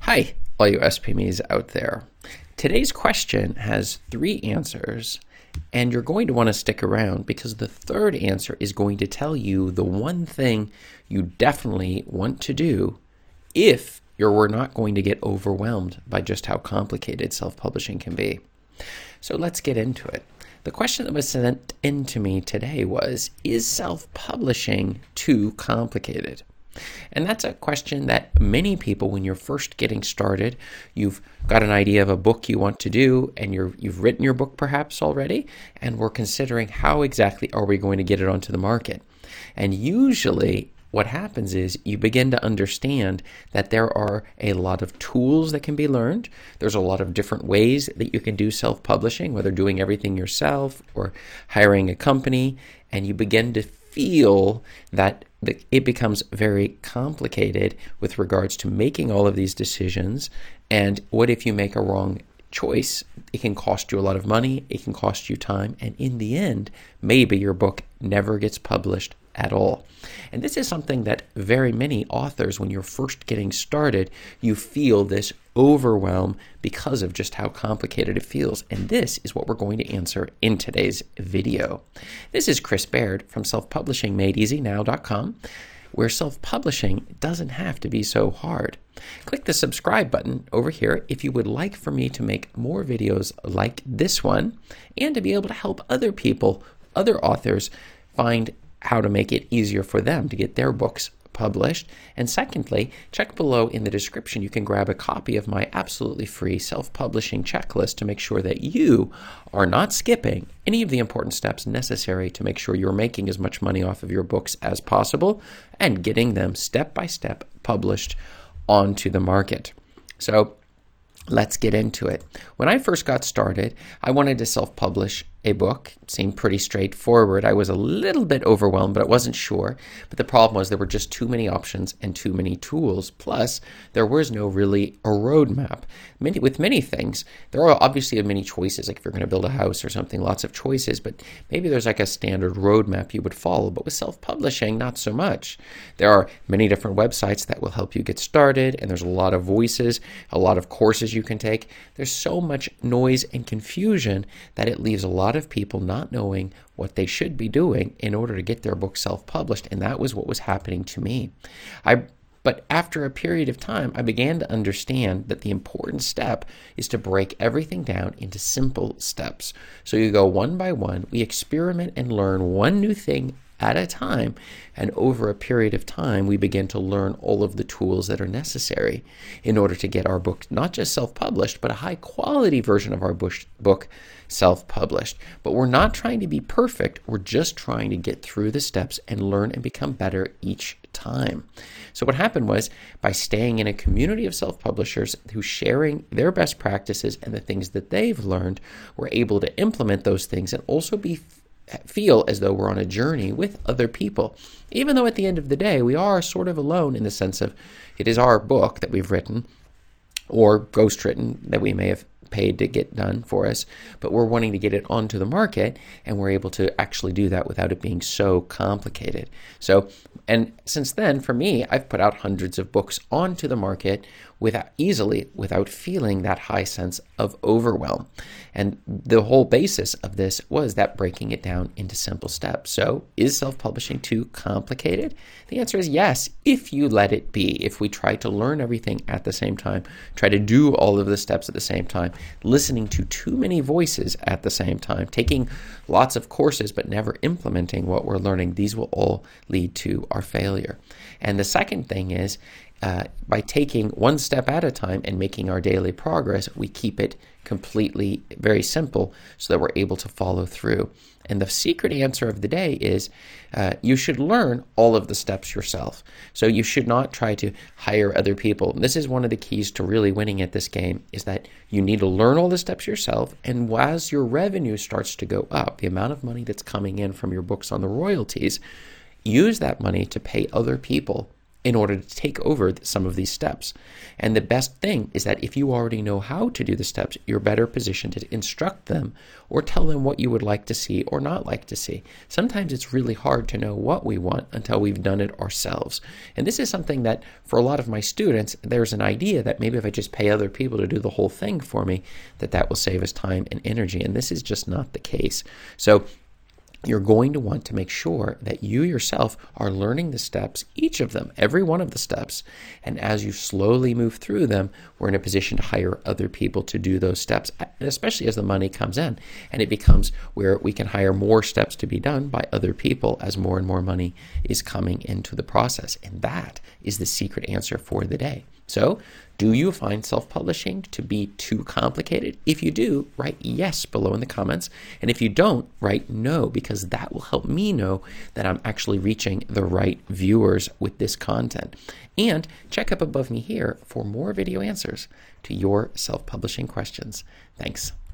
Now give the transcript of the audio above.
Hi, all you SPMEs out there. Today's question has three answers, and you're going to want to stick around because the third answer is going to tell you the one thing you definitely want to do if you're not going to get overwhelmed by just how complicated self publishing can be. So let's get into it. The question that was sent in to me today was Is self publishing too complicated? And that's a question that many people, when you're first getting started, you've got an idea of a book you want to do, and you're, you've written your book perhaps already, and we're considering how exactly are we going to get it onto the market. And usually, what happens is you begin to understand that there are a lot of tools that can be learned. There's a lot of different ways that you can do self publishing, whether doing everything yourself or hiring a company. And you begin to feel that it becomes very complicated with regards to making all of these decisions. And what if you make a wrong choice? It can cost you a lot of money, it can cost you time, and in the end, maybe your book never gets published at all. And this is something that very many authors, when you're first getting started, you feel this overwhelm because of just how complicated it feels. And this is what we're going to answer in today's video. This is Chris Baird from self-publishingmadeeasynow.com where self publishing doesn't have to be so hard. Click the subscribe button over here if you would like for me to make more videos like this one and to be able to help other people, other authors, find how to make it easier for them to get their books published. And secondly, check below in the description. You can grab a copy of my absolutely free self publishing checklist to make sure that you are not skipping any of the important steps necessary to make sure you're making as much money off of your books as possible and getting them step by step published onto the market. So, Let's get into it. When I first got started, I wanted to self publish a book. It seemed pretty straightforward. I was a little bit overwhelmed, but I wasn't sure. But the problem was there were just too many options and too many tools. Plus, there was no really a roadmap. Many, with many things, there are obviously many choices. Like if you're going to build a house or something, lots of choices. But maybe there's like a standard roadmap you would follow. But with self-publishing, not so much. There are many different websites that will help you get started, and there's a lot of voices, a lot of courses you can take. There's so much noise and confusion that it leaves a lot of people not knowing what they should be doing in order to get their book self published. And that was what was happening to me. I but after a period of time, I began to understand that the important step is to break everything down into simple steps. So you go one by one, we experiment and learn one new thing at a time. And over a period of time, we begin to learn all of the tools that are necessary in order to get our book not just self published, but a high quality version of our book self published. But we're not trying to be perfect, we're just trying to get through the steps and learn and become better each time. So, what happened was by staying in a community of self publishers who sharing their best practices and the things that they've learned, we're able to implement those things and also be feel as though we're on a journey with other people. Even though at the end of the day, we are sort of alone in the sense of it is our book that we've written or ghost written that we may have paid to get done for us, but we're wanting to get it onto the market and we're able to actually do that without it being so complicated. So, and since then, for me, I've put out hundreds of books onto the market without easily without feeling that high sense of overwhelm. And the whole basis of this was that breaking it down into simple steps. So, is self-publishing too complicated? The answer is yes, if you let it be. If we try to learn everything at the same time, try to do all of the steps at the same time, listening to too many voices at the same time, taking lots of courses but never implementing what we're learning, these will all lead to our failure. And the second thing is uh, by taking one step at a time and making our daily progress, we keep it completely very simple so that we're able to follow through. And the secret answer of the day is uh, you should learn all of the steps yourself. So you should not try to hire other people. This is one of the keys to really winning at this game is that you need to learn all the steps yourself. And as your revenue starts to go up, the amount of money that's coming in from your books on the royalties, use that money to pay other people in order to take over some of these steps. And the best thing is that if you already know how to do the steps, you're better positioned to instruct them or tell them what you would like to see or not like to see. Sometimes it's really hard to know what we want until we've done it ourselves. And this is something that for a lot of my students, there's an idea that maybe if I just pay other people to do the whole thing for me, that that will save us time and energy. And this is just not the case. So you're going to want to make sure that you yourself are learning the steps, each of them, every one of the steps. And as you slowly move through them, we're in a position to hire other people to do those steps, especially as the money comes in. And it becomes where we can hire more steps to be done by other people as more and more money is coming into the process. And that is the secret answer for the day. So, do you find self publishing to be too complicated? If you do, write yes below in the comments. And if you don't, write no, because that will help me know that I'm actually reaching the right viewers with this content. And check up above me here for more video answers to your self publishing questions. Thanks.